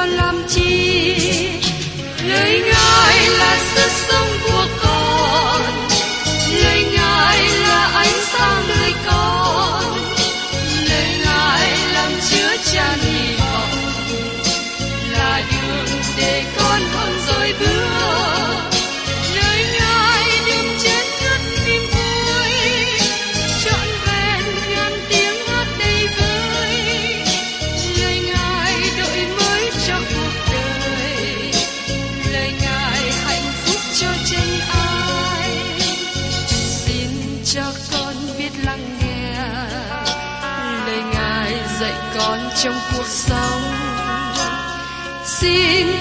còn làm chi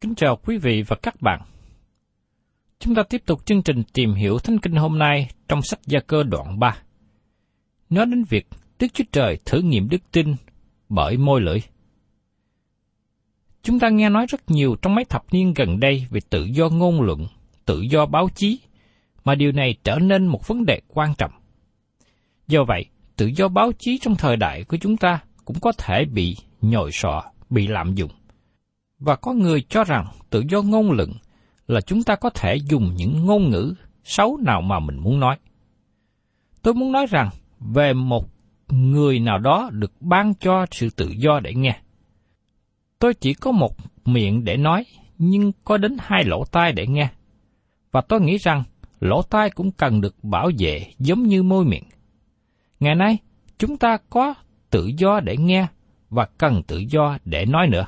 Kính chào quý vị và các bạn. Chúng ta tiếp tục chương trình tìm hiểu Thánh Kinh hôm nay trong sách Gia Cơ đoạn 3. Nói đến việc Đức Chúa Trời thử nghiệm đức tin bởi môi lưỡi. Chúng ta nghe nói rất nhiều trong mấy thập niên gần đây về tự do ngôn luận, tự do báo chí, mà điều này trở nên một vấn đề quan trọng. Do vậy, tự do báo chí trong thời đại của chúng ta cũng có thể bị nhồi sọ, bị lạm dụng. Và có người cho rằng tự do ngôn luận là chúng ta có thể dùng những ngôn ngữ xấu nào mà mình muốn nói. Tôi muốn nói rằng về một người nào đó được ban cho sự tự do để nghe. Tôi chỉ có một miệng để nói, nhưng có đến hai lỗ tai để nghe. Và tôi nghĩ rằng lỗ tai cũng cần được bảo vệ giống như môi miệng. Ngày nay, chúng ta có tự do để nghe và cần tự do để nói nữa.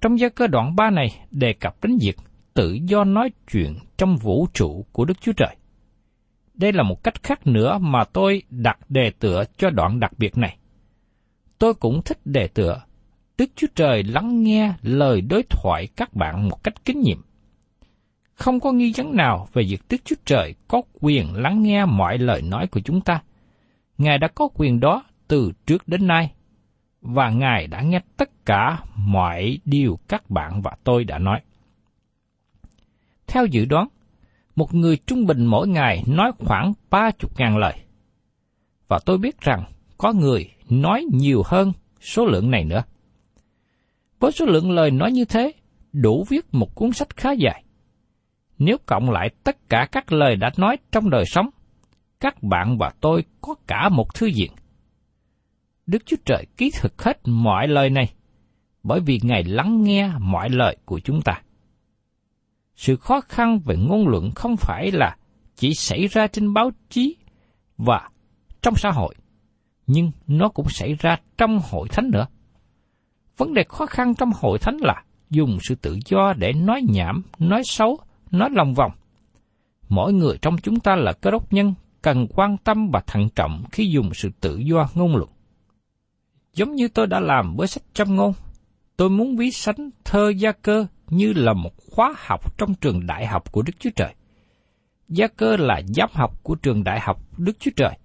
Trong gia cơ đoạn 3 này đề cập đến việc tự do nói chuyện trong vũ trụ của Đức Chúa Trời. Đây là một cách khác nữa mà tôi đặt đề tựa cho đoạn đặc biệt này. Tôi cũng thích đề tựa Đức Chúa Trời lắng nghe lời đối thoại các bạn một cách kính nhiệm. Không có nghi vấn nào về việc Đức Chúa Trời có quyền lắng nghe mọi lời nói của chúng ta. Ngài đã có quyền đó từ trước đến nay, và Ngài đã nghe tất cả mọi điều các bạn và tôi đã nói. Theo dự đoán, một người trung bình mỗi ngày nói khoảng ba chục ngàn lời. Và tôi biết rằng có người nói nhiều hơn số lượng này nữa. Với số lượng lời nói như thế, đủ viết một cuốn sách khá dài. Nếu cộng lại tất cả các lời đã nói trong đời sống, các bạn và tôi có cả một thư viện. Đức Chúa Trời ký thực hết mọi lời này, bởi vì Ngài lắng nghe mọi lời của chúng ta. Sự khó khăn về ngôn luận không phải là chỉ xảy ra trên báo chí và trong xã hội, nhưng nó cũng xảy ra trong hội thánh nữa. Vấn đề khó khăn trong hội thánh là dùng sự tự do để nói nhảm, nói xấu, nói lòng vòng. Mỗi người trong chúng ta là cơ đốc nhân cần quan tâm và thận trọng khi dùng sự tự do ngôn luận. Giống như tôi đã làm với sách trăm ngôn, tôi muốn ví sánh thơ gia cơ như là một khóa học trong trường đại học của Đức Chúa Trời. Gia cơ là giám học của trường đại học Đức Chúa Trời.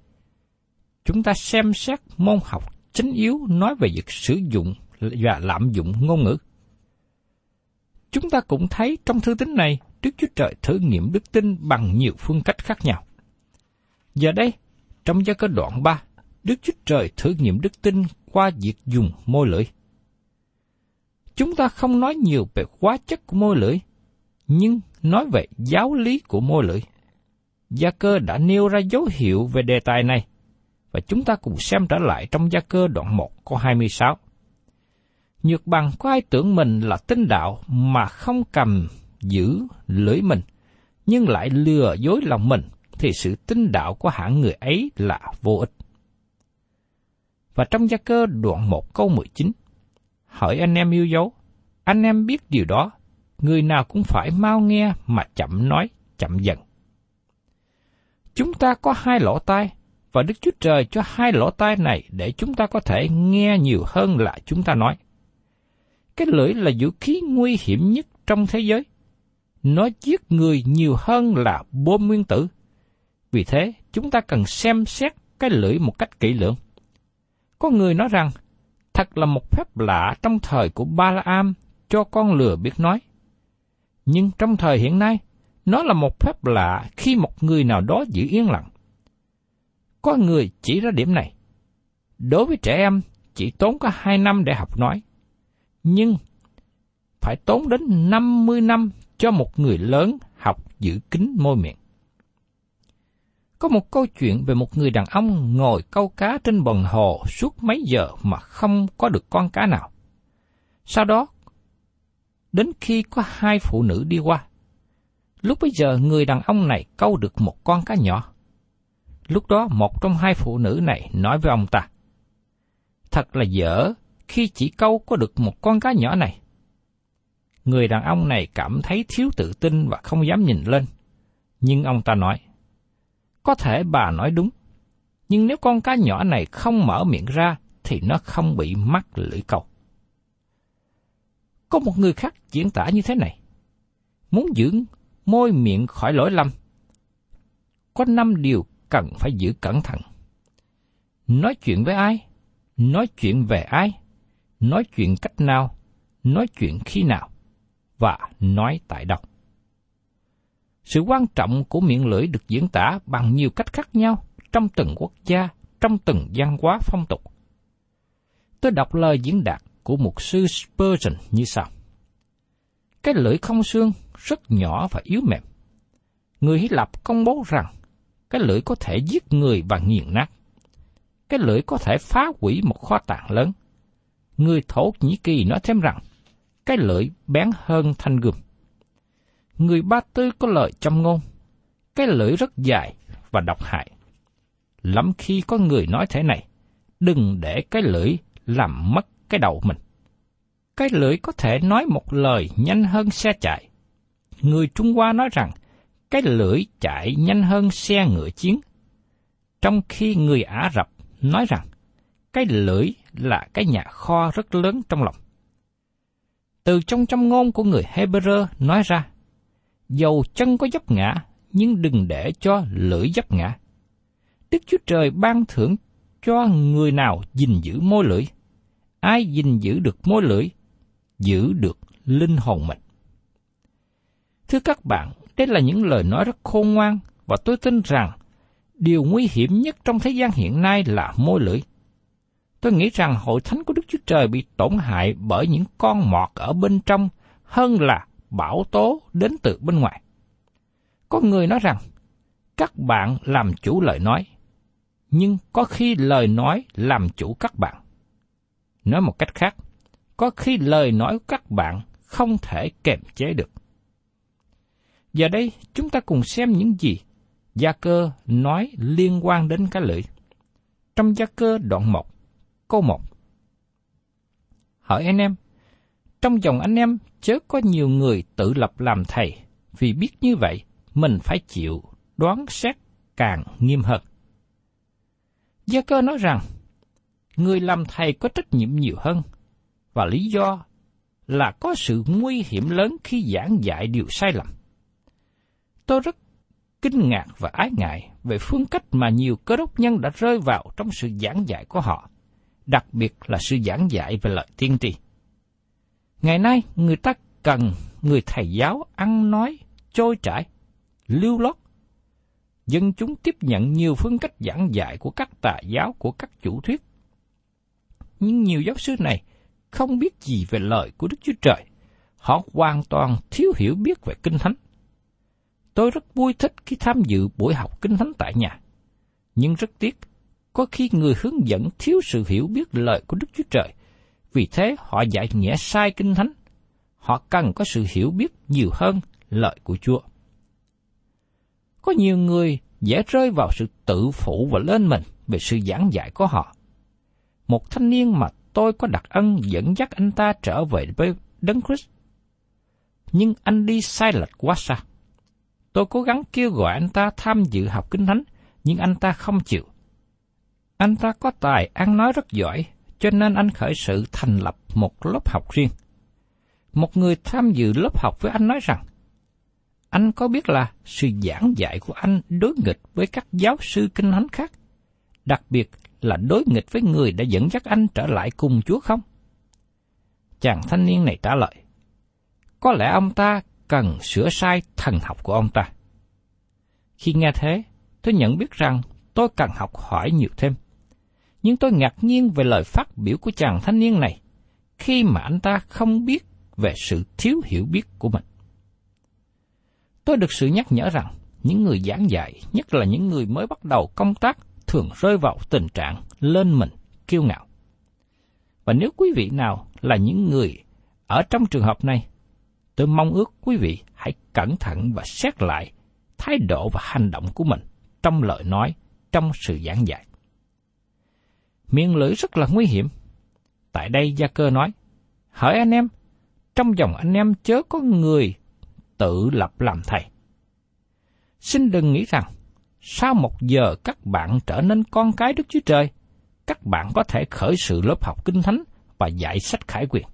Chúng ta xem xét môn học chính yếu nói về việc sử dụng và lạm dụng ngôn ngữ. Chúng ta cũng thấy trong thư tín này, Đức Chúa Trời thử nghiệm đức tin bằng nhiều phương cách khác nhau. Giờ đây, trong gia cơ đoạn 3, Đức Chúa Trời thử nghiệm đức tin qua việc dùng môi lưỡi. Chúng ta không nói nhiều về hóa chất của môi lưỡi, nhưng nói về giáo lý của môi lưỡi. Gia cơ đã nêu ra dấu hiệu về đề tài này, và chúng ta cùng xem trở lại trong gia cơ đoạn 1 câu 26. Nhược bằng có ai tưởng mình là tinh đạo mà không cầm giữ lưỡi mình, nhưng lại lừa dối lòng mình, thì sự tinh đạo của hạng người ấy là vô ích. Và trong gia cơ đoạn 1 câu 19, hỏi anh em yêu dấu, anh em biết điều đó, người nào cũng phải mau nghe mà chậm nói, chậm dần. Chúng ta có hai lỗ tai, và Đức Chúa Trời cho hai lỗ tai này để chúng ta có thể nghe nhiều hơn là chúng ta nói. Cái lưỡi là vũ khí nguy hiểm nhất trong thế giới. Nó giết người nhiều hơn là bom nguyên tử. Vì thế, chúng ta cần xem xét cái lưỡi một cách kỹ lưỡng. Có người nói rằng, thật là một phép lạ trong thời của Ba La Am cho con lừa biết nói. Nhưng trong thời hiện nay, nó là một phép lạ khi một người nào đó giữ yên lặng. Có người chỉ ra điểm này. Đối với trẻ em, chỉ tốn có hai năm để học nói. Nhưng phải tốn đến 50 năm cho một người lớn học giữ kín môi miệng. Có một câu chuyện về một người đàn ông ngồi câu cá trên bờ hồ suốt mấy giờ mà không có được con cá nào. Sau đó, đến khi có hai phụ nữ đi qua, lúc bấy giờ người đàn ông này câu được một con cá nhỏ. Lúc đó một trong hai phụ nữ này nói với ông ta, Thật là dở khi chỉ câu có được một con cá nhỏ này. Người đàn ông này cảm thấy thiếu tự tin và không dám nhìn lên. Nhưng ông ta nói, có thể bà nói đúng, nhưng nếu con cá nhỏ này không mở miệng ra thì nó không bị mắc lưỡi câu. Có một người khác diễn tả như thế này, muốn giữ môi miệng khỏi lỗi lầm. Có năm điều cần phải giữ cẩn thận. Nói chuyện với ai? Nói chuyện về ai? Nói chuyện cách nào? Nói chuyện khi nào? Và nói tại đâu? Sự quan trọng của miệng lưỡi được diễn tả bằng nhiều cách khác nhau trong từng quốc gia, trong từng văn hóa phong tục. Tôi đọc lời diễn đạt của mục sư Spurgeon như sau. Cái lưỡi không xương rất nhỏ và yếu mềm. Người Hy Lạp công bố rằng cái lưỡi có thể giết người và nghiền nát. Cái lưỡi có thể phá hủy một kho tàng lớn. Người Thổ Nhĩ Kỳ nói thêm rằng, cái lưỡi bén hơn thanh gươm. Người Ba Tư có lời châm ngôn, cái lưỡi rất dài và độc hại. Lắm khi có người nói thế này, đừng để cái lưỡi làm mất cái đầu mình. Cái lưỡi có thể nói một lời nhanh hơn xe chạy. Người Trung Hoa nói rằng, cái lưỡi chạy nhanh hơn xe ngựa chiến. Trong khi người Ả Rập nói rằng, cái lưỡi là cái nhà kho rất lớn trong lòng. Từ trong trong ngôn của người Hebrew nói ra, dầu chân có dấp ngã, nhưng đừng để cho lưỡi dấp ngã. Đức Chúa Trời ban thưởng cho người nào gìn giữ môi lưỡi. Ai gìn giữ được môi lưỡi, giữ được linh hồn mình. Thưa các bạn, đây là những lời nói rất khôn ngoan và tôi tin rằng điều nguy hiểm nhất trong thế gian hiện nay là môi lưỡi. Tôi nghĩ rằng hội thánh của Đức Chúa Trời bị tổn hại bởi những con mọt ở bên trong hơn là bão tố đến từ bên ngoài. Có người nói rằng, các bạn làm chủ lời nói, nhưng có khi lời nói làm chủ các bạn. Nói một cách khác, có khi lời nói của các bạn không thể kềm chế được. Giờ đây, chúng ta cùng xem những gì Gia cơ nói liên quan đến cái lưỡi. Trong gia cơ đoạn 1, câu 1. Hỏi anh em, trong dòng anh em chớ có nhiều người tự lập làm thầy, vì biết như vậy mình phải chịu đoán xét càng nghiêm hơn. Gia cơ nói rằng, người làm thầy có trách nhiệm nhiều hơn, và lý do là có sự nguy hiểm lớn khi giảng dạy điều sai lầm. Tôi rất kinh ngạc và ái ngại về phương cách mà nhiều cơ đốc nhân đã rơi vào trong sự giảng dạy của họ, đặc biệt là sự giảng dạy về lời tiên tri. Ngày nay, người ta cần người thầy giáo ăn nói, trôi trải, lưu lót. Dân chúng tiếp nhận nhiều phương cách giảng dạy của các tà giáo của các chủ thuyết. Nhưng nhiều giáo sư này không biết gì về lời của Đức Chúa Trời. Họ hoàn toàn thiếu hiểu biết về Kinh Thánh. Tôi rất vui thích khi tham dự buổi học Kinh Thánh tại nhà. Nhưng rất tiếc, có khi người hướng dẫn thiếu sự hiểu biết lời của Đức Chúa Trời, vì thế họ giải nghĩa sai Kinh Thánh. Họ cần có sự hiểu biết nhiều hơn lợi của Chúa. Có nhiều người dễ rơi vào sự tự phụ và lên mình về sự giảng dạy của họ. Một thanh niên mà tôi có đặc ân dẫn dắt anh ta trở về với Đấng Christ. Nhưng anh đi sai lệch quá xa. Tôi cố gắng kêu gọi anh ta tham dự học kinh thánh, nhưng anh ta không chịu. Anh ta có tài ăn nói rất giỏi, cho nên anh khởi sự thành lập một lớp học riêng. Một người tham dự lớp học với anh nói rằng, anh có biết là sự giảng dạy của anh đối nghịch với các giáo sư kinh thánh khác, đặc biệt là đối nghịch với người đã dẫn dắt anh trở lại cùng Chúa không? Chàng thanh niên này trả lời, có lẽ ông ta cần sửa sai thần học của ông ta. Khi nghe thế, tôi nhận biết rằng tôi cần học hỏi nhiều thêm. Nhưng tôi ngạc nhiên về lời phát biểu của chàng thanh niên này, khi mà anh ta không biết về sự thiếu hiểu biết của mình. Tôi được sự nhắc nhở rằng, những người giảng dạy, nhất là những người mới bắt đầu công tác, thường rơi vào tình trạng lên mình, kiêu ngạo. Và nếu quý vị nào là những người ở trong trường hợp này, tôi mong ước quý vị hãy cẩn thận và xét lại thái độ và hành động của mình trong lời nói, trong sự giảng dạy. Miệng lưỡi rất là nguy hiểm. Tại đây Gia Cơ nói, Hỡi anh em, trong dòng anh em chớ có người tự lập làm thầy. Xin đừng nghĩ rằng, sau một giờ các bạn trở nên con cái Đức Chúa Trời, các bạn có thể khởi sự lớp học kinh thánh và dạy sách khải quyền.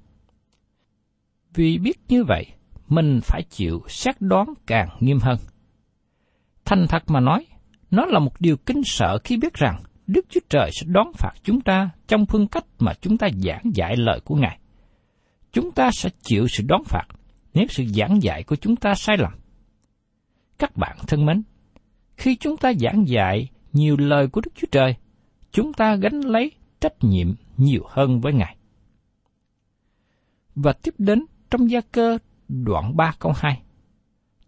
Vì biết như vậy, mình phải chịu xét đoán càng nghiêm hơn. Thành thật mà nói, nó là một điều kinh sợ khi biết rằng Đức Chúa Trời sẽ đón phạt chúng ta trong phương cách mà chúng ta giảng dạy lời của Ngài. Chúng ta sẽ chịu sự đón phạt nếu sự giảng dạy của chúng ta sai lầm. Các bạn thân mến, khi chúng ta giảng dạy nhiều lời của Đức Chúa Trời, chúng ta gánh lấy trách nhiệm nhiều hơn với Ngài. Và tiếp đến trong gia cơ đoạn 3 câu 2.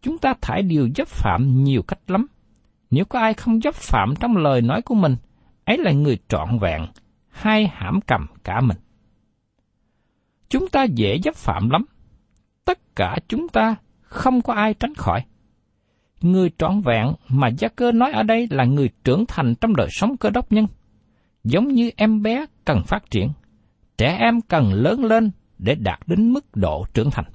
Chúng ta thải điều dấp phạm nhiều cách lắm. Nếu có ai không dấp phạm trong lời nói của mình, ấy là người trọn vẹn, hai hãm cầm cả mình. Chúng ta dễ dấp phạm lắm. Tất cả chúng ta không có ai tránh khỏi. Người trọn vẹn mà Gia Cơ nói ở đây là người trưởng thành trong đời sống cơ đốc nhân. Giống như em bé cần phát triển, trẻ em cần lớn lên để đạt đến mức độ trưởng thành.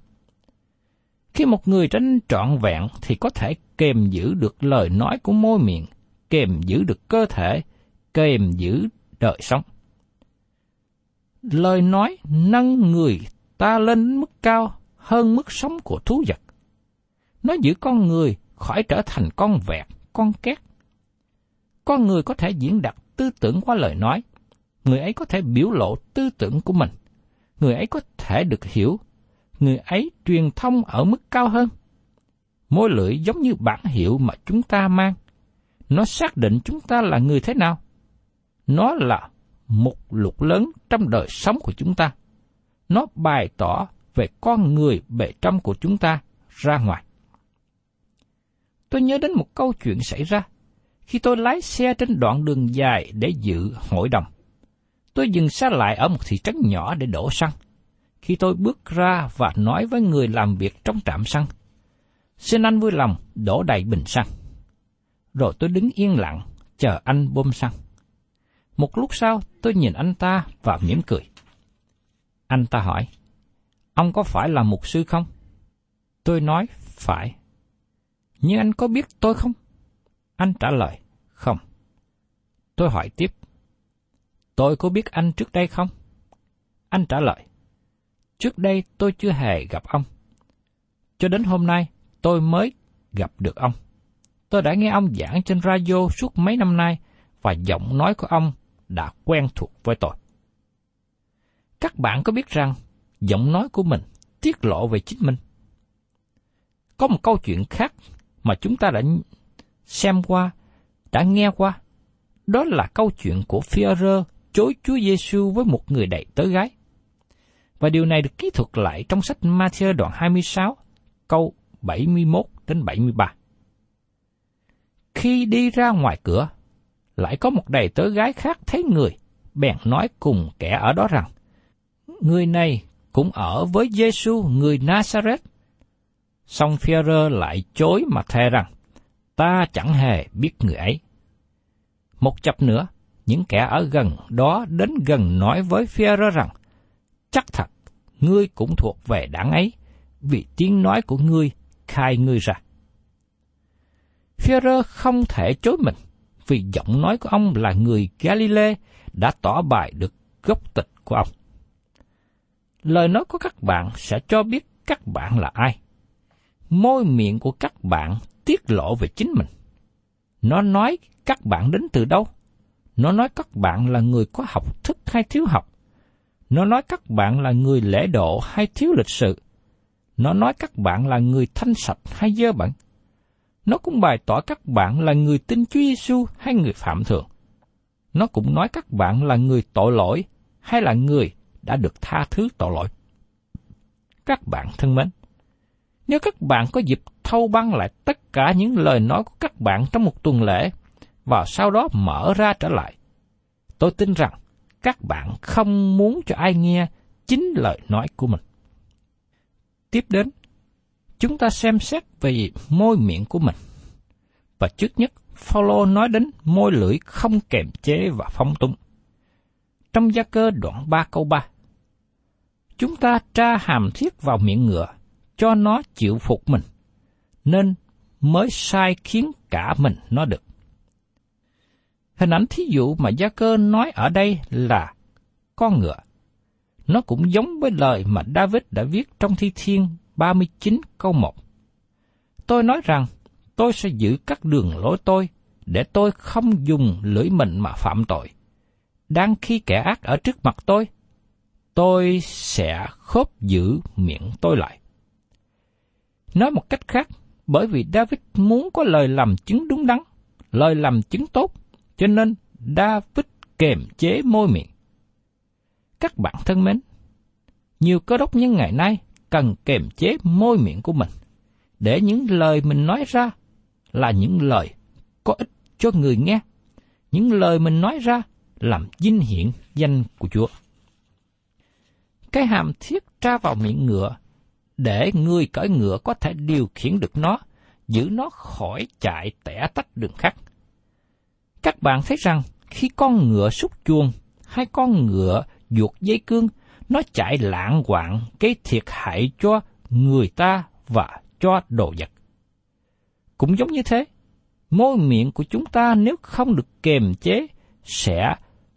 Khi một người tránh trọn vẹn thì có thể kềm giữ được lời nói của môi miệng, kềm giữ được cơ thể, kềm giữ đời sống. Lời nói nâng người ta lên mức cao hơn mức sống của thú vật. Nó giữ con người khỏi trở thành con vẹt, con két. Con người có thể diễn đạt tư tưởng qua lời nói. Người ấy có thể biểu lộ tư tưởng của mình. Người ấy có thể được hiểu. Người ấy truyền thông ở mức cao hơn. Môi lưỡi giống như bản hiệu mà chúng ta mang. Nó xác định chúng ta là người thế nào. Nó là một lục lớn trong đời sống của chúng ta. Nó bày tỏ về con người bề trong của chúng ta ra ngoài. Tôi nhớ đến một câu chuyện xảy ra khi tôi lái xe trên đoạn đường dài để dự hội đồng. Tôi dừng xe lại ở một thị trấn nhỏ để đổ xăng. Khi tôi bước ra và nói với người làm việc trong trạm xăng, xin anh vui lòng đổ đầy bình xăng. Rồi tôi đứng yên lặng, chờ anh bơm xăng. Một lúc sau, tôi nhìn anh ta và mỉm cười. Anh ta hỏi, ông có phải là mục sư không? Tôi nói, phải. Nhưng anh có biết tôi không? Anh trả lời, không. Tôi hỏi tiếp, tôi có biết anh trước đây không? Anh trả lời, trước đây tôi chưa hề gặp ông. Cho đến hôm nay, tôi mới gặp được ông. Tôi đã nghe ông giảng trên radio suốt mấy năm nay và giọng nói của ông đã quen thuộc với tôi. Các bạn có biết rằng giọng nói của mình tiết lộ về chính mình? Có một câu chuyện khác mà chúng ta đã xem qua, đã nghe qua. Đó là câu chuyện của Phi-rơ chối Chúa Giêsu với một người đầy tớ gái. Và điều này được ký thuật lại trong sách Matthew đoạn 26, câu 71 đến 73. Khi đi ra ngoài cửa, lại có một đầy tớ gái khác thấy người, bèn nói cùng kẻ ở đó rằng, Người này cũng ở với Giêsu người Nazareth. Song Phi-rơ lại chối mà thề rằng, ta chẳng hề biết người ấy. Một chập nữa, những kẻ ở gần đó đến gần nói với Phi-rơ rằng, chắc thật, ngươi cũng thuộc về đảng ấy, vì tiếng nói của ngươi khai ngươi ra. Phi-rơ không thể chối mình, vì giọng nói của ông là người Galilee đã tỏ bài được gốc tịch của ông. Lời nói của các bạn sẽ cho biết các bạn là ai. Môi miệng của các bạn tiết lộ về chính mình. Nó nói các bạn đến từ đâu? Nó nói các bạn là người có học thức hay thiếu học. Nó nói các bạn là người lễ độ hay thiếu lịch sự. Nó nói các bạn là người thanh sạch hay dơ bẩn. Nó cũng bày tỏ các bạn là người tin Chúa Giêsu hay người phạm thượng. Nó cũng nói các bạn là người tội lỗi hay là người đã được tha thứ tội lỗi. Các bạn thân mến, nếu các bạn có dịp thâu băng lại tất cả những lời nói của các bạn trong một tuần lễ và sau đó mở ra trở lại, tôi tin rằng các bạn không muốn cho ai nghe chính lời nói của mình. Tiếp đến, chúng ta xem xét về môi miệng của mình. Và trước nhất, Phaolô nói đến môi lưỡi không kềm chế và phóng tung. Trong gia cơ đoạn 3 câu 3, chúng ta tra hàm thiết vào miệng ngựa, cho nó chịu phục mình, nên mới sai khiến cả mình nó được. Hình ảnh thí dụ mà Gia Cơ nói ở đây là con ngựa. Nó cũng giống với lời mà David đã viết trong Thi Thiên 39 câu 1. Tôi nói rằng, tôi sẽ giữ các đường lối tôi, để tôi không dùng lưỡi mình mà phạm tội. Đang khi kẻ ác ở trước mặt tôi, tôi sẽ khớp giữ miệng tôi lại. Nói một cách khác, bởi vì David muốn có lời làm chứng đúng đắn, lời làm chứng tốt, cho nên David kềm chế môi miệng. Các bạn thân mến, nhiều cơ đốc nhân ngày nay cần kềm chế môi miệng của mình, để những lời mình nói ra là những lời có ích cho người nghe. Những lời mình nói ra làm vinh hiển danh của Chúa. Cái hàm thiết tra vào miệng ngựa để người cởi ngựa có thể điều khiển được nó, giữ nó khỏi chạy tẻ tách đường khác. Các bạn thấy rằng khi con ngựa xúc chuông hay con ngựa ruột dây cương, nó chạy lãng quạng cái thiệt hại cho người ta và cho đồ vật. Cũng giống như thế, môi miệng của chúng ta nếu không được kềm chế sẽ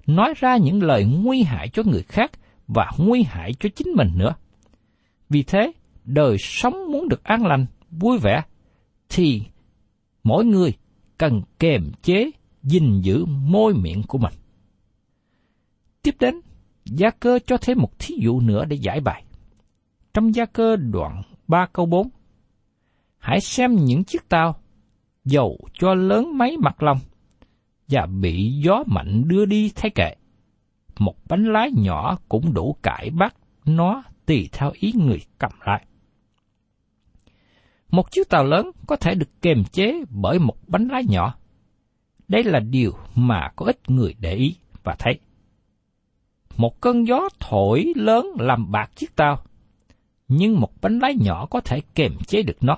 nói ra những lời nguy hại cho người khác và nguy hại cho chính mình nữa. Vì thế, đời sống muốn được an lành, vui vẻ, thì mỗi người cần kềm chế, gìn giữ môi miệng của mình. Tiếp đến, Gia cơ cho thêm một thí dụ nữa để giải bài. Trong Gia cơ đoạn 3 câu 4, Hãy xem những chiếc tàu, dầu cho lớn mấy mặt lòng, và bị gió mạnh đưa đi thay kệ. Một bánh lái nhỏ cũng đủ cải bắt nó tùy theo ý người cầm lại. Một chiếc tàu lớn có thể được kềm chế bởi một bánh lái nhỏ. Đây là điều mà có ít người để ý và thấy. Một cơn gió thổi lớn làm bạc chiếc tàu, nhưng một bánh lái nhỏ có thể kềm chế được nó.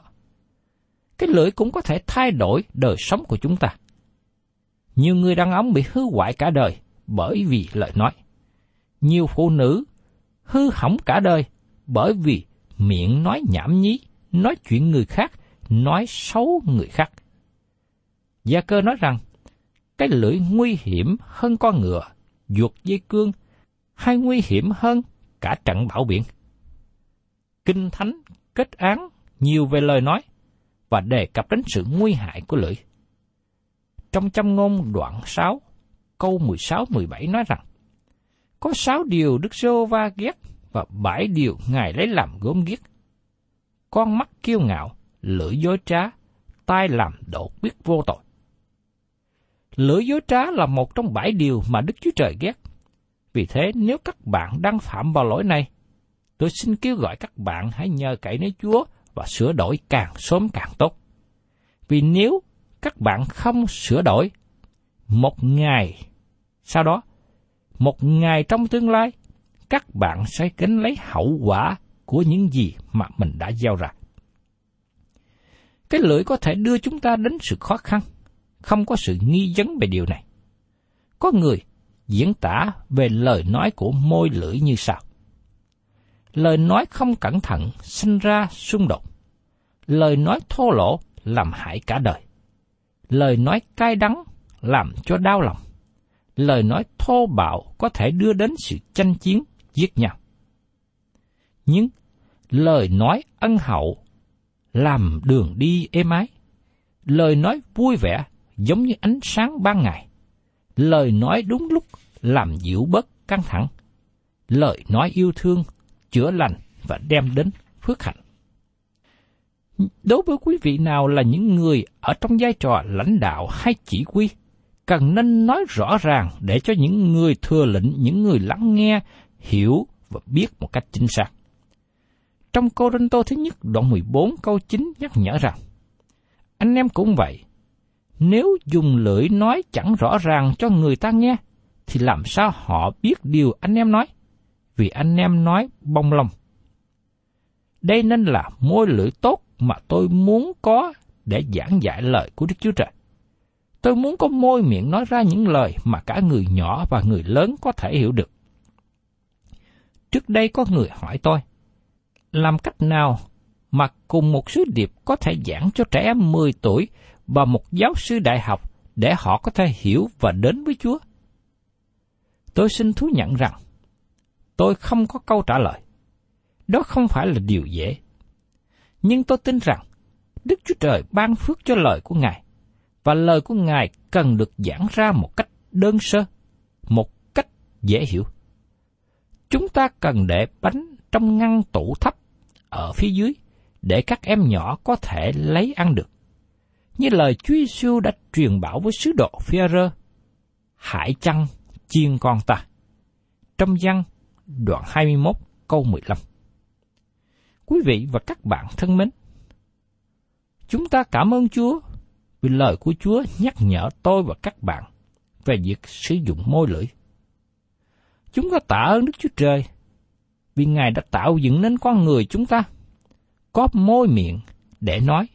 Cái lưỡi cũng có thể thay đổi đời sống của chúng ta. Nhiều người đàn ông bị hư hoại cả đời bởi vì lời nói. Nhiều phụ nữ hư hỏng cả đời bởi vì miệng nói nhảm nhí, nói chuyện người khác, nói xấu người khác. Gia cơ nói rằng, cái lưỡi nguy hiểm hơn con ngựa, ruột dây cương, hay nguy hiểm hơn cả trận bão biển. Kinh Thánh kết án nhiều về lời nói và đề cập đến sự nguy hại của lưỡi. Trong châm ngôn đoạn 6, câu 16-17 nói rằng, có sáu điều Đức Sô Va ghét và bảy điều Ngài lấy làm gốm ghiếc. Con mắt kiêu ngạo, lưỡi dối trá, tai làm độ biết vô tội. Lưỡi dối trá là một trong bảy điều mà Đức Chúa Trời ghét. Vì thế nếu các bạn đang phạm vào lỗi này, tôi xin kêu gọi các bạn hãy nhờ cậy nơi Chúa và sửa đổi càng sớm càng tốt. Vì nếu các bạn không sửa đổi, một ngày sau đó, một ngày trong tương lai, các bạn sẽ gánh lấy hậu quả của những gì mà mình đã gieo ra. Cái lưỡi có thể đưa chúng ta đến sự khó khăn, không có sự nghi vấn về điều này. Có người diễn tả về lời nói của môi lưỡi như sau. Lời nói không cẩn thận sinh ra xung đột. Lời nói thô lỗ làm hại cả đời. Lời nói cay đắng làm cho đau lòng. Lời nói thô bạo có thể đưa đến sự tranh chiến, giết nhau. Nhưng lời nói ân hậu làm đường đi êm ái. Lời nói vui vẻ giống như ánh sáng ban ngày. Lời nói đúng lúc làm dịu bớt căng thẳng. Lời nói yêu thương, chữa lành và đem đến phước hạnh. Đối với quý vị nào là những người ở trong vai trò lãnh đạo hay chỉ huy, cần nên nói rõ ràng để cho những người thừa lệnh, những người lắng nghe, hiểu và biết một cách chính xác. Trong Cô Rinh Tô thứ nhất đoạn 14 câu 9 nhắc nhở rằng, anh em cũng vậy, nếu dùng lưỡi nói chẳng rõ ràng cho người ta nghe, thì làm sao họ biết điều anh em nói? Vì anh em nói bông lòng. Đây nên là môi lưỡi tốt mà tôi muốn có để giảng giải lời của Đức Chúa Trời. Tôi muốn có môi miệng nói ra những lời mà cả người nhỏ và người lớn có thể hiểu được. Trước đây có người hỏi tôi, làm cách nào mà cùng một sứ điệp có thể giảng cho trẻ em 10 tuổi và một giáo sư đại học để họ có thể hiểu và đến với Chúa? Tôi xin thú nhận rằng, tôi không có câu trả lời. Đó không phải là điều dễ. Nhưng tôi tin rằng, Đức Chúa Trời ban phước cho lời của Ngài, và lời của Ngài cần được giảng ra một cách đơn sơ, một cách dễ hiểu. Chúng ta cần để bánh trong ngăn tủ thấp ở phía dưới để các em nhỏ có thể lấy ăn được. Như lời Chúa Giêsu đã truyền bảo với sứ đồ Phi-rơ, hãy chăng chiên con ta. Trong văn đoạn 21 câu 15 Quý vị và các bạn thân mến, chúng ta cảm ơn Chúa vì lời của Chúa nhắc nhở tôi và các bạn về việc sử dụng môi lưỡi. Chúng ta tạ ơn Đức Chúa Trời vì Ngài đã tạo dựng nên con người chúng ta có môi miệng để nói.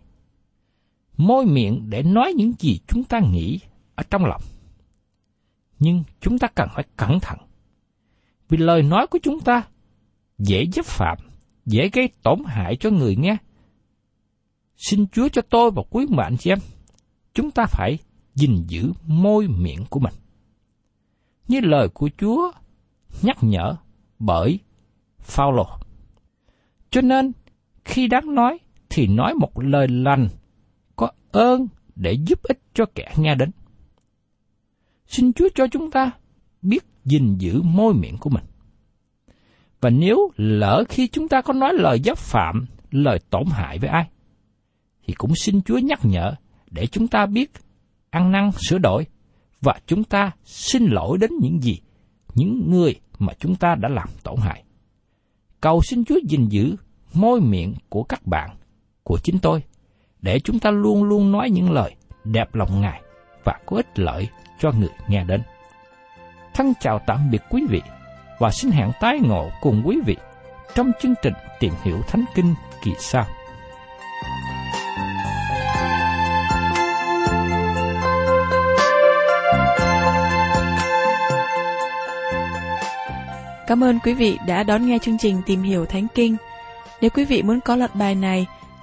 Môi miệng để nói những gì chúng ta nghĩ ở trong lòng. Nhưng chúng ta cần phải cẩn thận. Vì lời nói của chúng ta dễ giúp phạm, dễ gây tổn hại cho người nghe. Xin Chúa cho tôi và quý bạn chị em, chúng ta phải gìn giữ môi miệng của mình. Như lời của Chúa nhắc nhở bởi Phaolô. Cho nên, khi đáng nói thì nói một lời lành ơn để giúp ích cho kẻ nghe đến. Xin Chúa cho chúng ta biết gìn giữ môi miệng của mình. Và nếu lỡ khi chúng ta có nói lời giáp phạm, lời tổn hại với ai, thì cũng xin Chúa nhắc nhở để chúng ta biết ăn năn sửa đổi và chúng ta xin lỗi đến những gì, những người mà chúng ta đã làm tổn hại. Cầu xin Chúa gìn giữ môi miệng của các bạn, của chính tôi, để chúng ta luôn luôn nói những lời đẹp lòng Ngài và có ích lợi cho người nghe đến. Thân chào tạm biệt quý vị và xin hẹn tái ngộ cùng quý vị trong chương trình tìm hiểu Thánh Kinh kỳ sau. Cảm ơn quý vị đã đón nghe chương trình Tìm hiểu Thánh Kinh. Nếu quý vị muốn có loạt bài này,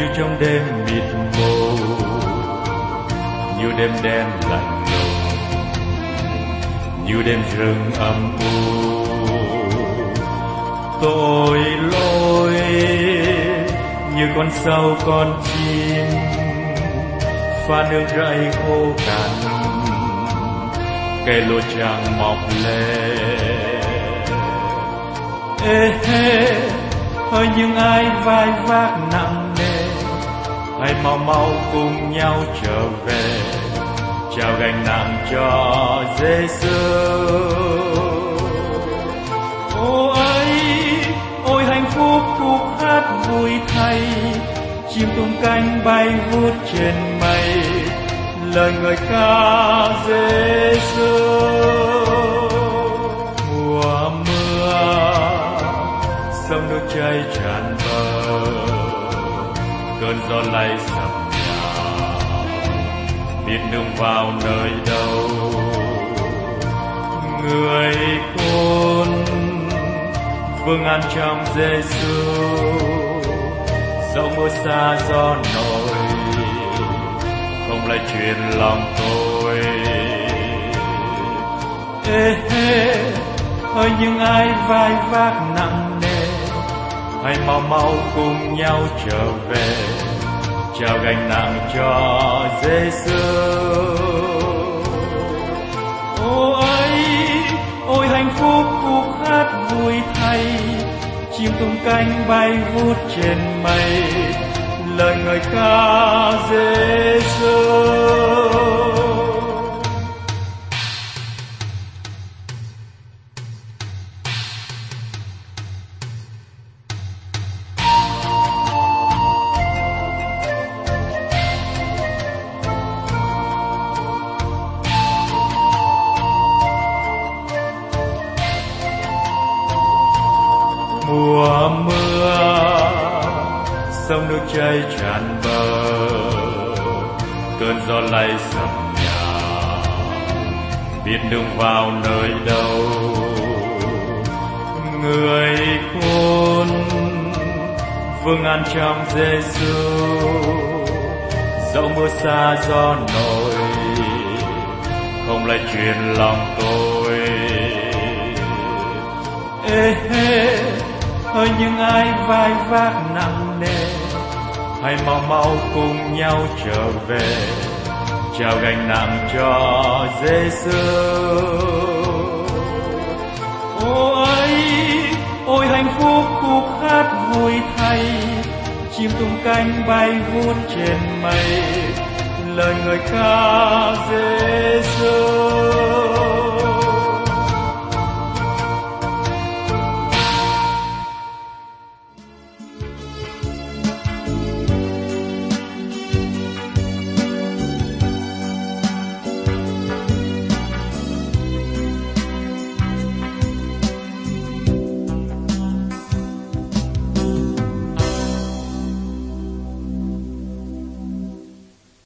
như trong đêm mịt mù, như đêm đen lạnh lùng, như đêm rừng âm u. Tội lỗi như con sâu con chim, pha nước rẫy khô cằn cây lúa chẳng mọc lên ê hê hỡi những ai vai vác nặng hãy mau mau cùng nhau trở về. Chào gánh nặng cho Giêsu ô ấy ôi, hạnh phúc khúc hát vui thay. Chim tung cánh bay vút trên mây. Lời người ca Giêsu mùa mưa, sông nước chảy tràn cơn gió lay sập nhà. Biết đường vào nơi đâu. Người con vương an trong Giêsu dẫu mưa xa gió nổi, không lại truyền lòng tôi. Ê, hê, ơi, những ai vai vác nặng nề, hãy mau mau cùng nhau trở về trao gánh nặng cho Giêsu ô ấy ôi, hạnh phúc khúc hát vui thay, chim tung cánh bay vút trên mây, lời người ca Giêsu đường vào nơi đâu. Người khôn, vương an trong Giêsu dẫu mưa xa gió nổi, không lại truyền lòng tôi. Ê, hê hỡi những ai vai vác nặng nề, hãy mau mau cùng nhau trở về trao gánh nặng cho Giêsu ôi ôi hạnh phúc khúc hát vui thay, chim tung cánh bay vút trên mây, lời người ca Giêsu